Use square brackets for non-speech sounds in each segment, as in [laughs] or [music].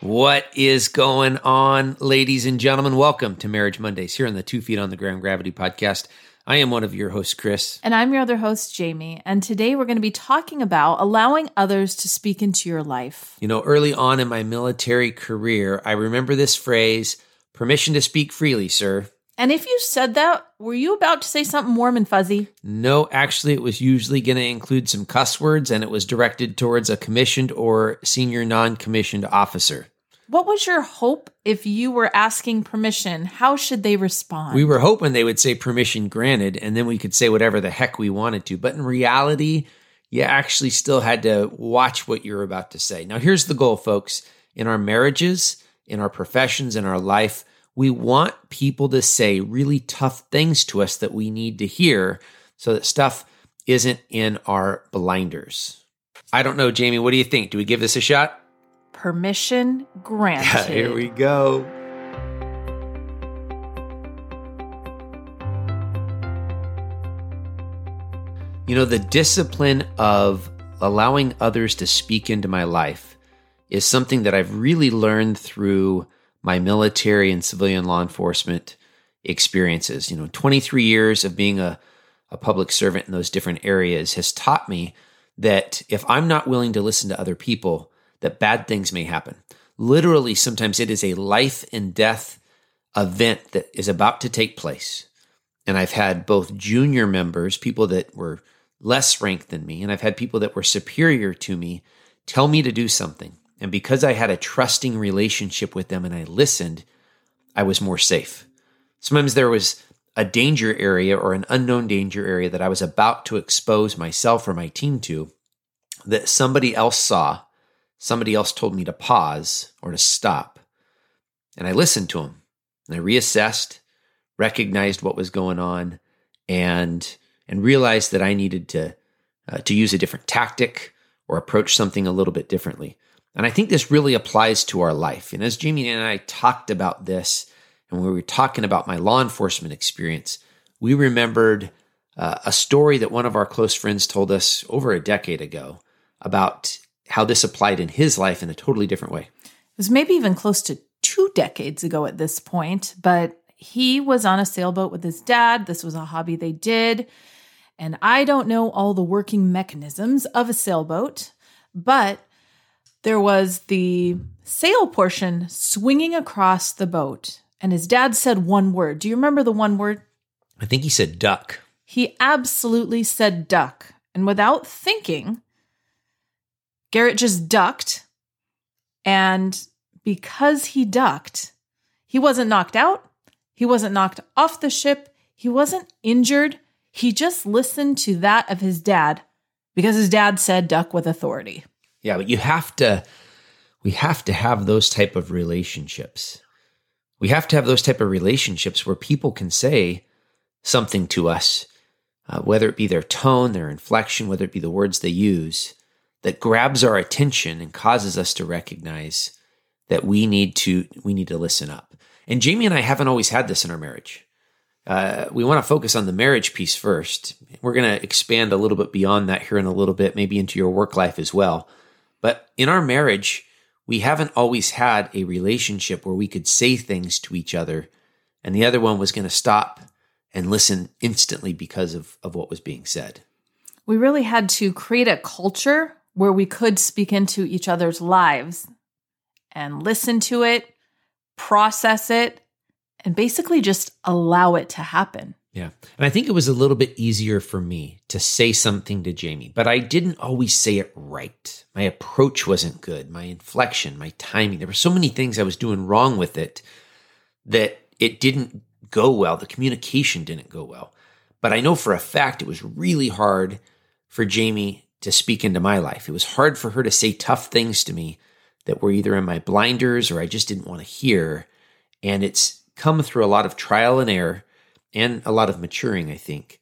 What is going on, ladies and gentlemen? Welcome to Marriage Mondays here on the Two Feet on the Ground Gravity podcast. I am one of your hosts, Chris. And I'm your other host, Jaimie. And today we're going to be talking about allowing others to speak into your life. You know, early on in my military career, I remember this phrase permission to speak freely, sir. And if you said that, were you about to say something warm and fuzzy? No, actually, it was usually going to include some cuss words and it was directed towards a commissioned or senior non commissioned officer. What was your hope if you were asking permission? How should they respond? We were hoping they would say permission granted and then we could say whatever the heck we wanted to. But in reality, you actually still had to watch what you're about to say. Now, here's the goal, folks. In our marriages, in our professions, in our life, we want people to say really tough things to us that we need to hear so that stuff isn't in our blinders. I don't know, Jaimie, what do you think? Do we give this a shot? Permission granted. [laughs] Here we go. You know, the discipline of allowing others to speak into my life is something that I've really learned through my military and civilian law enforcement experiences. You know, 23 years of being a, a public servant in those different areas has taught me that if I'm not willing to listen to other people, that bad things may happen. Literally, sometimes it is a life and death event that is about to take place. And I've had both junior members, people that were less ranked than me, and I've had people that were superior to me tell me to do something. And because I had a trusting relationship with them and I listened, I was more safe. Sometimes there was a danger area or an unknown danger area that I was about to expose myself or my team to that somebody else saw. Somebody else told me to pause or to stop. And I listened to them and I reassessed, recognized what was going on, and and realized that I needed to uh, to use a different tactic or approach something a little bit differently. And I think this really applies to our life. And as Jaimie and I talked about this, and we were talking about my law enforcement experience, we remembered uh, a story that one of our close friends told us over a decade ago about how this applied in his life in a totally different way. It was maybe even close to two decades ago at this point, but he was on a sailboat with his dad. This was a hobby they did. And I don't know all the working mechanisms of a sailboat, but there was the sail portion swinging across the boat. And his dad said one word. Do you remember the one word? I think he said duck. He absolutely said duck. And without thinking, Garrett just ducked. And because he ducked, he wasn't knocked out. He wasn't knocked off the ship. He wasn't injured. He just listened to that of his dad because his dad said duck with authority. Yeah, but you have to we have to have those type of relationships. We have to have those type of relationships where people can say something to us, uh, whether it be their tone, their inflection, whether it be the words they use, that grabs our attention and causes us to recognize that we need to we need to listen up. And Jaimie and I haven't always had this in our marriage. Uh, we want to focus on the marriage piece first. We're going to expand a little bit beyond that here in a little bit, maybe into your work life as well. But in our marriage, we haven't always had a relationship where we could say things to each other and the other one was going to stop and listen instantly because of, of what was being said. We really had to create a culture where we could speak into each other's lives and listen to it, process it, and basically just allow it to happen. Yeah. And I think it was a little bit easier for me to say something to Jaimie, but I didn't always say it right. My approach wasn't good, my inflection, my timing. There were so many things I was doing wrong with it that it didn't go well. The communication didn't go well. But I know for a fact it was really hard for Jaimie to speak into my life. It was hard for her to say tough things to me that were either in my blinders or I just didn't want to hear. And it's come through a lot of trial and error and a lot of maturing, I think,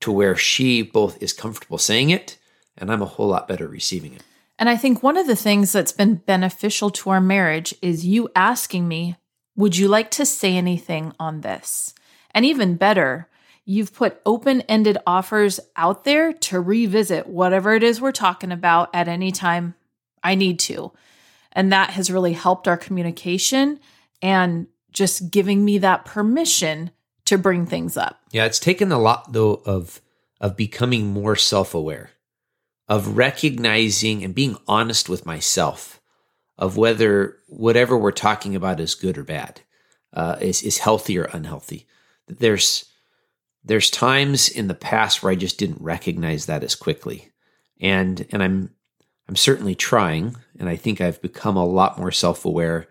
to where she both is comfortable saying it and I'm a whole lot better receiving it. And I think one of the things that's been beneficial to our marriage is you asking me, Would you like to say anything on this? And even better, you've put open ended offers out there to revisit whatever it is we're talking about at any time I need to. And that has really helped our communication and just giving me that permission to bring things up. Yeah, it's taken a lot though of of becoming more self-aware, of recognizing and being honest with myself of whether whatever we're talking about is good or bad, uh, is is healthy or unhealthy. There's there's times in the past where I just didn't recognize that as quickly, and and I'm I'm certainly trying, and I think I've become a lot more self aware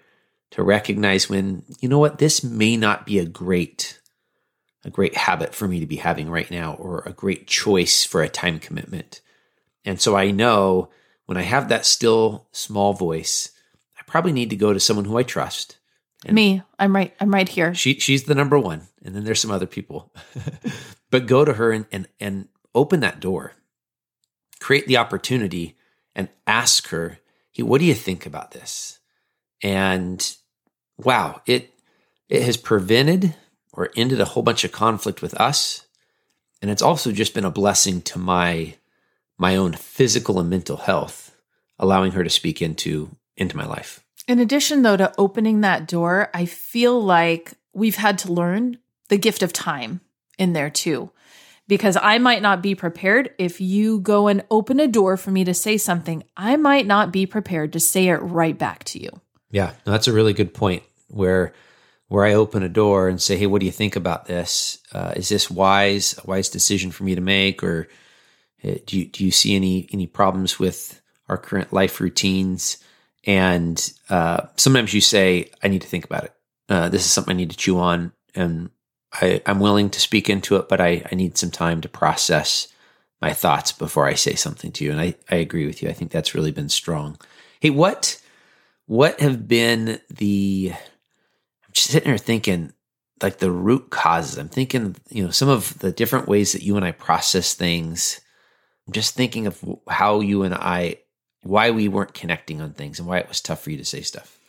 to recognize when you know what this may not be a great a great habit for me to be having right now or a great choice for a time commitment. And so I know when I have that still small voice, I probably need to go to someone who I trust. And me, I'm right. I'm right here. She she's the number one, and then there's some other people. [laughs] but go to her and and and open that door. Create the opportunity and ask her, "Hey, what do you think about this?" And wow, it it has prevented or ended a whole bunch of conflict with us. And it's also just been a blessing to my my own physical and mental health, allowing her to speak into into my life. In addition though to opening that door, I feel like we've had to learn the gift of time in there too. Because I might not be prepared if you go and open a door for me to say something, I might not be prepared to say it right back to you. Yeah, that's a really good point where where I open a door and say, "Hey, what do you think about this? Uh, is this wise? A wise decision for me to make, or do you do you see any any problems with our current life routines?" And uh, sometimes you say, "I need to think about it. Uh, this is something I need to chew on, and I, am willing to speak into it, but I, I need some time to process my thoughts before I say something to you." And I I agree with you. I think that's really been strong. Hey, what what have been the sitting here thinking like the root causes. I'm thinking, you know, some of the different ways that you and I process things. I'm just thinking of how you and I, why we weren't connecting on things and why it was tough for you to say stuff.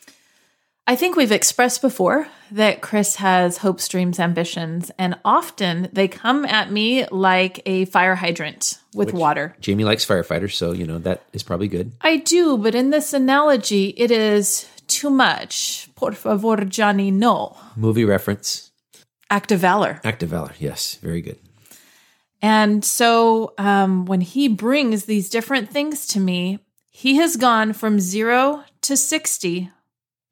I think we've expressed before that Chris has hopes, dreams, ambitions, and often they come at me like a fire hydrant with Which water. Jaimie likes firefighters, so you know that is probably good. I do, but in this analogy, it is too much. Por favor, Johnny, no. Movie reference. Act of Valor. Act of Valor, yes, very good. And so um, when he brings these different things to me, he has gone from zero to 60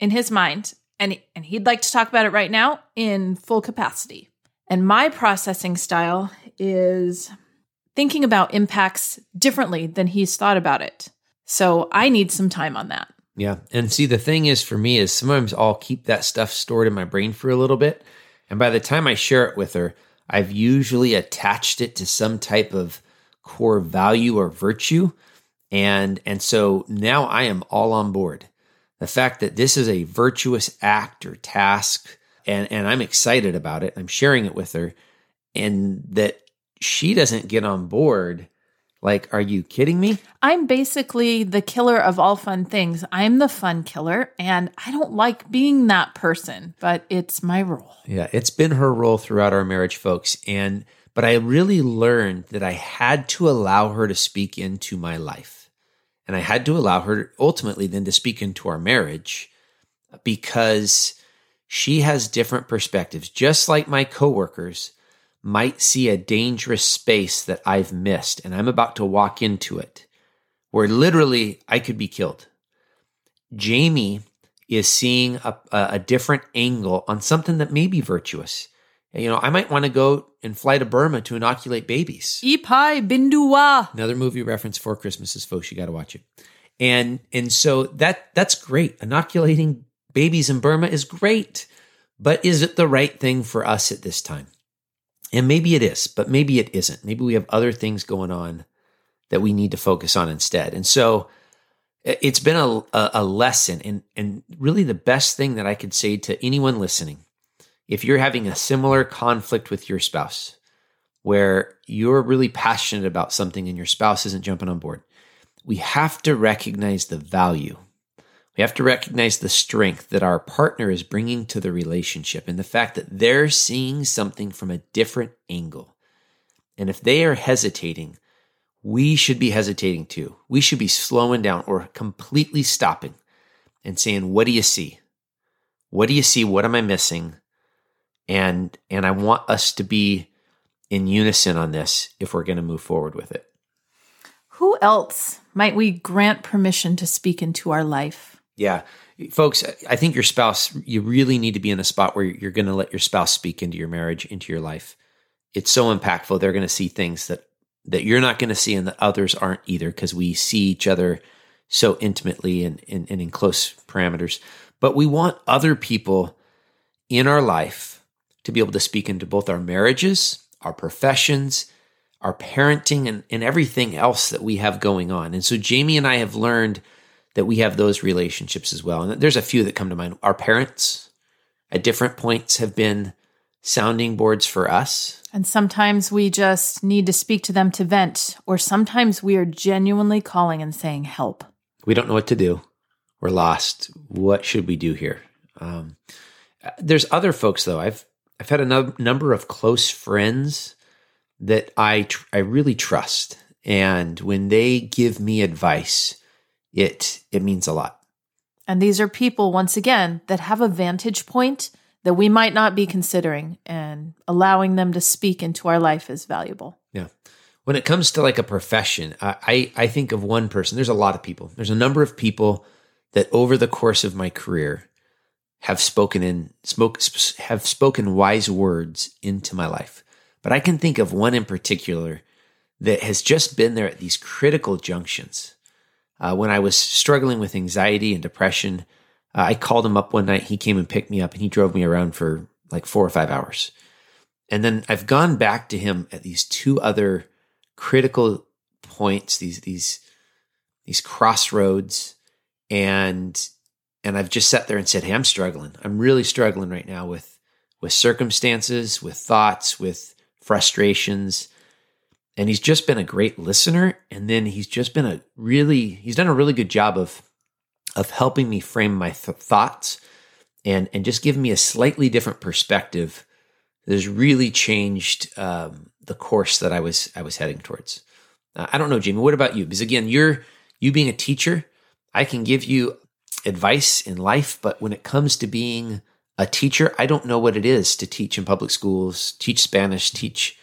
in his mind. And, and he'd like to talk about it right now in full capacity. And my processing style is thinking about impacts differently than he's thought about it. So I need some time on that. Yeah. And see, the thing is for me is sometimes I'll keep that stuff stored in my brain for a little bit. And by the time I share it with her, I've usually attached it to some type of core value or virtue. And, and so now I am all on board. The fact that this is a virtuous act or task, and, and I'm excited about it. I'm sharing it with her, and that she doesn't get on board like, are you kidding me? I'm basically the killer of all fun things. I'm the fun killer, and I don't like being that person, but it's my role. Yeah, it's been her role throughout our marriage, folks. And, but I really learned that I had to allow her to speak into my life. And I had to allow her ultimately then to speak into our marriage because she has different perspectives. Just like my coworkers, might see a dangerous space that I've missed and I'm about to walk into it where literally I could be killed. Jaimie is seeing a, a different angle on something that may be virtuous. You know, I might want to go and fly to Burma to inoculate babies. Ipai Binduwa. Another movie reference Four Christmases, folks. You got to watch it. And and so that that's great. Inoculating babies in Burma is great, but is it the right thing for us at this time? And maybe it is, but maybe it isn't. Maybe we have other things going on that we need to focus on instead. And so it's been a, a, lesson and, and really the best thing that I could say to anyone listening. If you're having a similar conflict with your spouse where you're really passionate about something and your spouse isn't jumping on board, we have to recognize the value we have to recognize the strength that our partner is bringing to the relationship and the fact that they're seeing something from a different angle. And if they are hesitating, we should be hesitating too. We should be slowing down or completely stopping and saying, What do you see? What do you see? What am I missing? And and I want us to be in unison on this if we're going to move forward with it. Who else might we grant permission to speak into our life? Yeah. Folks, I think your spouse, you really need to be in a spot where you're going to let your spouse speak into your marriage, into your life. It's so impactful. They're going to see things that that you're not going to see and that others aren't either because we see each other so intimately and, and, and in close parameters. But we want other people in our life to be able to speak into both our marriages, our professions, our parenting, and, and everything else that we have going on. And so Jaimie and I have learned that we have those relationships as well. And there's a few that come to mind. Our parents at different points have been sounding boards for us. And sometimes we just need to speak to them to vent, or sometimes we are genuinely calling and saying, Help. We don't know what to do. We're lost. What should we do here? Um, there's other folks though. I've I've had a no- number of close friends that I tr- I really trust, and when they give me advice, it it means a lot. And these are people once again that have a vantage point that we might not be considering, and allowing them to speak into our life is valuable. Yeah. When it comes to like a profession, I, I, I think of one person. There's a lot of people. There's a number of people that over the course of my career have spoken in spoke have spoken wise words into my life. But I can think of one in particular that has just been there at these critical junctions. Uh, when I was struggling with anxiety and depression, uh, I called him up one night. He came and picked me up, and he drove me around for like four or five hours. And then I've gone back to him at these two other critical points, these these these crossroads, and and I've just sat there and said, "Hey, I'm struggling. I'm really struggling right now with with circumstances, with thoughts, with frustrations." And he's just been a great listener, and then he's just been a really he's done a really good job of of helping me frame my th- thoughts and and just giving me a slightly different perspective that has really changed um, the course that I was I was heading towards. Uh, I don't know, Jaimie. What about you? Because again, you're you being a teacher, I can give you advice in life, but when it comes to being a teacher, I don't know what it is to teach in public schools, teach Spanish, teach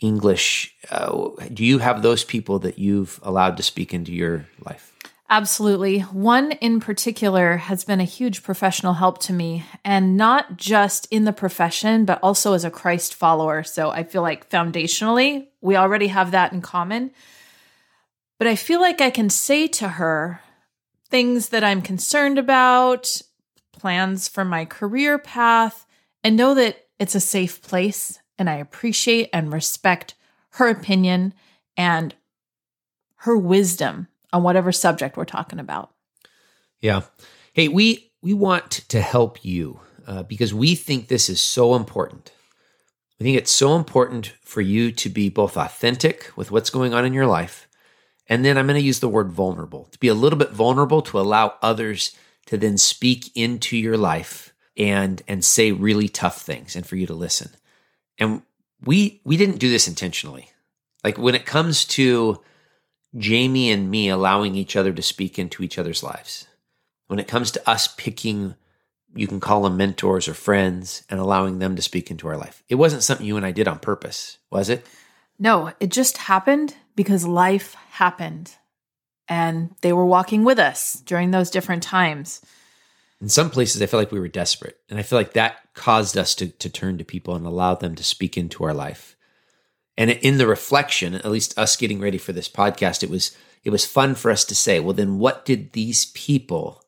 English. Uh, do you have those people that you've allowed to speak into your life? Absolutely. One in particular has been a huge professional help to me, and not just in the profession, but also as a Christ follower. So I feel like foundationally, we already have that in common. But I feel like I can say to her things that I'm concerned about, plans for my career path, and know that it's a safe place. And I appreciate and respect her opinion and her wisdom on whatever subject we're talking about. Yeah. Hey, we we want to help you uh, because we think this is so important. We think it's so important for you to be both authentic with what's going on in your life, and then I'm going to use the word vulnerable to be a little bit vulnerable to allow others to then speak into your life and and say really tough things, and for you to listen. And we we didn't do this intentionally. Like when it comes to Jaimie and me allowing each other to speak into each other's lives. When it comes to us picking, you can call them mentors or friends, and allowing them to speak into our life. It wasn't something you and I did on purpose, was it? No, it just happened because life happened. And they were walking with us during those different times. In some places, I feel like we were desperate. And I feel like that caused us to, to turn to people and allow them to speak into our life. And in the reflection, at least us getting ready for this podcast, it was it was fun for us to say, well, then what did these people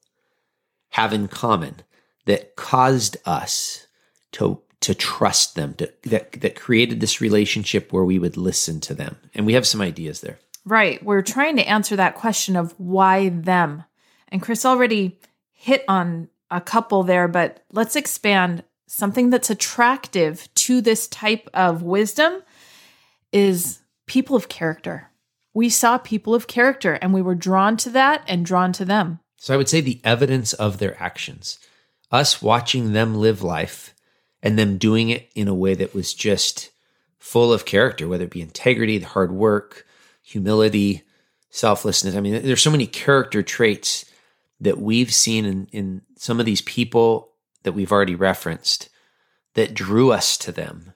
have in common that caused us to to trust them, to, that that created this relationship where we would listen to them? And we have some ideas there. Right. We're trying to answer that question of why them. And Chris already hit on a couple there, but let's expand something that's attractive to this type of wisdom is people of character. We saw people of character and we were drawn to that and drawn to them. So I would say the evidence of their actions, us watching them live life and them doing it in a way that was just full of character, whether it be integrity, the hard work, humility, selflessness. I mean, there's so many character traits that we've seen in, in some of these people that we've already referenced that drew us to them,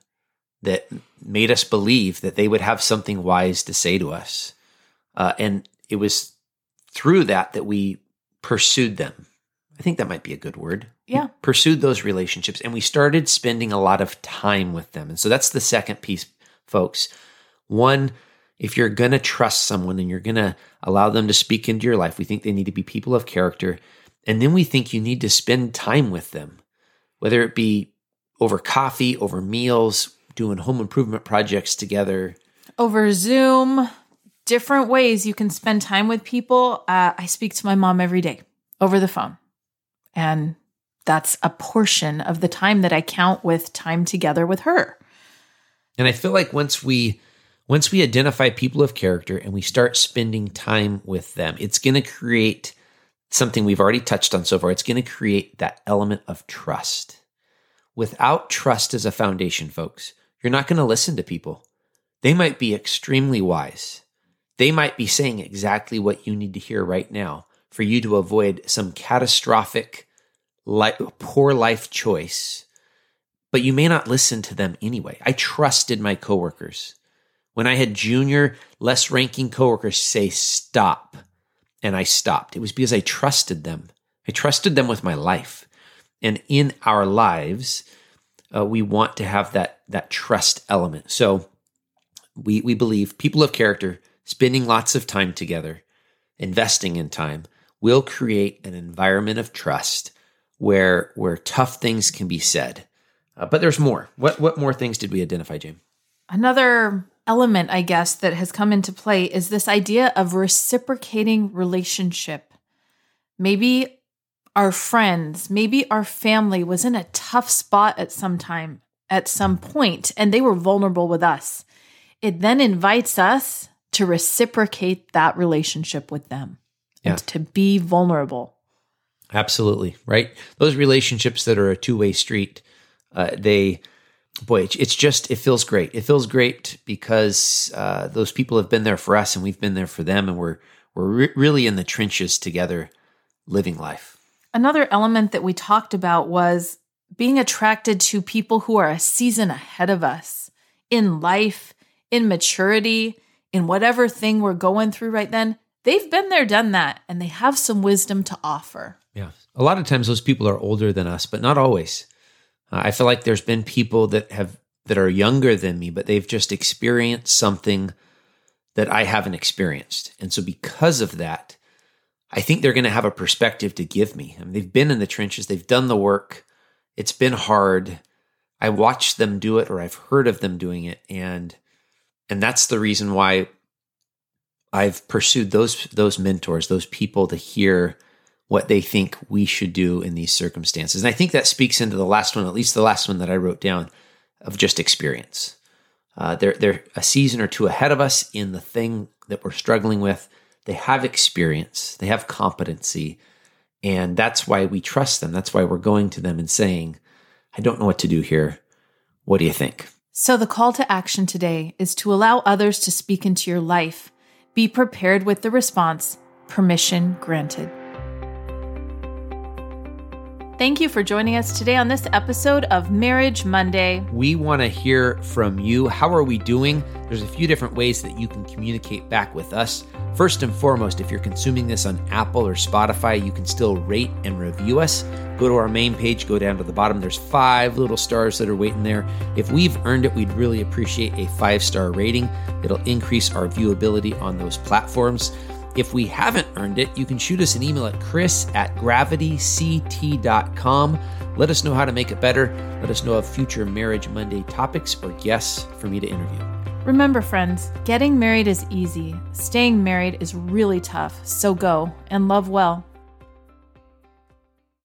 that made us believe that they would have something wise to say to us. Uh, and it was through that that we pursued them. I think that might be a good word. Yeah. We pursued those relationships and we started spending a lot of time with them. And so that's the second piece, folks. One, if you're going to trust someone and you're going to allow them to speak into your life, we think they need to be people of character. And then we think you need to spend time with them, whether it be over coffee, over meals, doing home improvement projects together. Over Zoom, different ways you can spend time with people. Uh, I speak to my mom every day over the phone. And that's a portion of the time that I count with time together with her. And I feel like once we once we identify people of character and we start spending time with them, it's going to create something we've already touched on so far. It's going to create that element of trust. Without trust as a foundation, folks, you're not going to listen to people. They might be extremely wise. They might be saying exactly what you need to hear right now for you to avoid some catastrophic, poor life choice. But you may not listen to them anyway. I trusted my coworkers. When I had junior, less ranking coworkers say stop, and I stopped, it was because I trusted them. I trusted them with my life. And in our lives, uh, we want to have that, that trust element. So we, we believe people of character spending lots of time together, investing in time, will create an environment of trust where where tough things can be said. Uh, but there's more. What what more things did we identify, James? Another element, I guess, that has come into play is this idea of reciprocating relationship. Maybe our friends, maybe our family was in a tough spot at some time, at some point, and they were vulnerable with us. It then invites us to reciprocate that relationship with them yeah. and to be vulnerable. Absolutely. Right. Those relationships that are a two way street, uh, they, boy, it's just, it feels great. It feels great because uh, those people have been there for us and we've been there for them and we're, we're re- really in the trenches together living life. Another element that we talked about was being attracted to people who are a season ahead of us in life, in maturity, in whatever thing we're going through right then, they've been there, done that, and they have some wisdom to offer. Yeah. A lot of times those people are older than us, but not always. Uh, I feel like there's been people that have that are younger than me, but they've just experienced something that I haven't experienced. And so because of that, I think they're going to have a perspective to give me. I mean, they've been in the trenches, they've done the work. It's been hard. I watched them do it or I've heard of them doing it and and that's the reason why I've pursued those those mentors, those people to hear what they think we should do in these circumstances. And I think that speaks into the last one, at least the last one that I wrote down, of just experience. Uh, they're they're a season or two ahead of us in the thing that we're struggling with. They have experience, they have competency, and that's why we trust them. That's why we're going to them and saying, "I don't know what to do here. What do you think?" So, the call to action today is to allow others to speak into your life. Be prepared with the response permission granted. Thank you for joining us today on this episode of Marriage Monday. We want to hear from you. How are we doing? There's a few different ways that you can communicate back with us. First and foremost, if you're consuming this on Apple or Spotify, you can still rate and review us. Go to our main page, go down to the bottom. There's five little stars that are waiting there. If we've earned it, we'd really appreciate a five star rating. It'll increase our viewability on those platforms. If we haven't earned it, you can shoot us an email at chris at gravityct.com. Let us know how to make it better. Let us know of future Marriage Monday topics or guests for me to interview. Remember, friends, getting married is easy. Staying married is really tough. So go and love well.